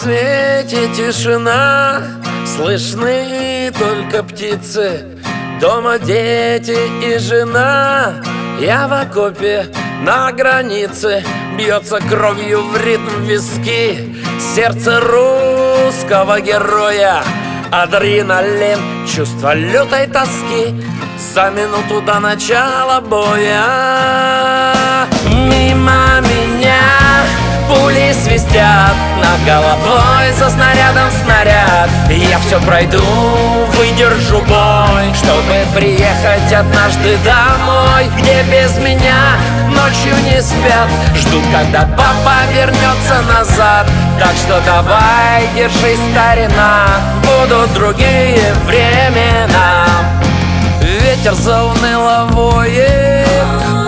свете тишина Слышны только птицы Дома дети и жена. Я в окопе на границе Бьется кровью в ритм виски. Сердце русского героя Адреналин, чувство лютой тоски. За минуту до начала боя Мимо меня Над головой за снарядом снаряд. Я все пройду, выдержу бой Чтобы приехать однажды домой Где без меня ночью не спят. Ждут, когда папа вернется назад. Так что давай, держись, старина Будут другие времена. Ветер зауныло воет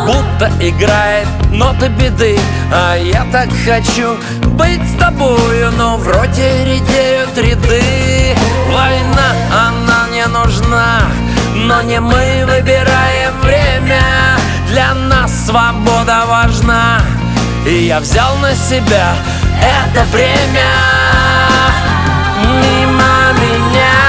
Будто играет ноты беды А я так хочу быть с тобою Но в роте редеют ряды. Война, она не нужна Но не мы выбираем время. Для нас свобода важна И я взял на себя это время. Мимо меня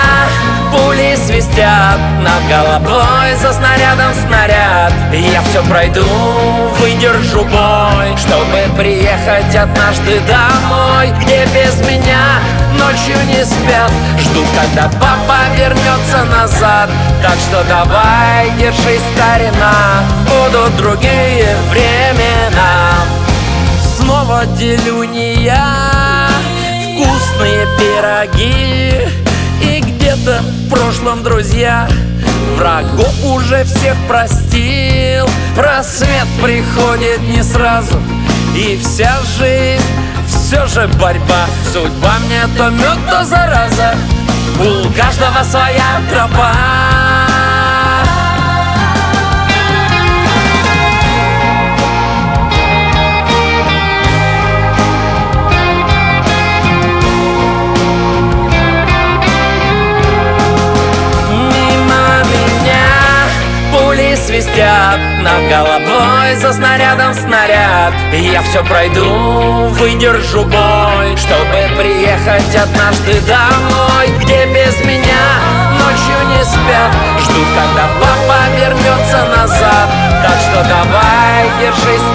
свистят Над головой за снарядом снаряд. Я все пройду, выдержу бой Чтобы приехать однажды домой Где без меня ночью не спят. Ждут, когда папа вернется назад. Так что давай, держись, старина Будут другие времена. Снова делю не я Вкусные пироги прошлом друзья. Врагов уже всех простил. Просвет приходит не сразу. И вся жизнь все же борьба. Судьба мне то мед, то зараза. У каждого своя тропа свистят Над головой за снарядом снаряд. Я все пройду, выдержу бой Чтобы приехать однажды домой Где без меня ночью не спят. Ждут, когда папа вернется назад. Так что давай, держись,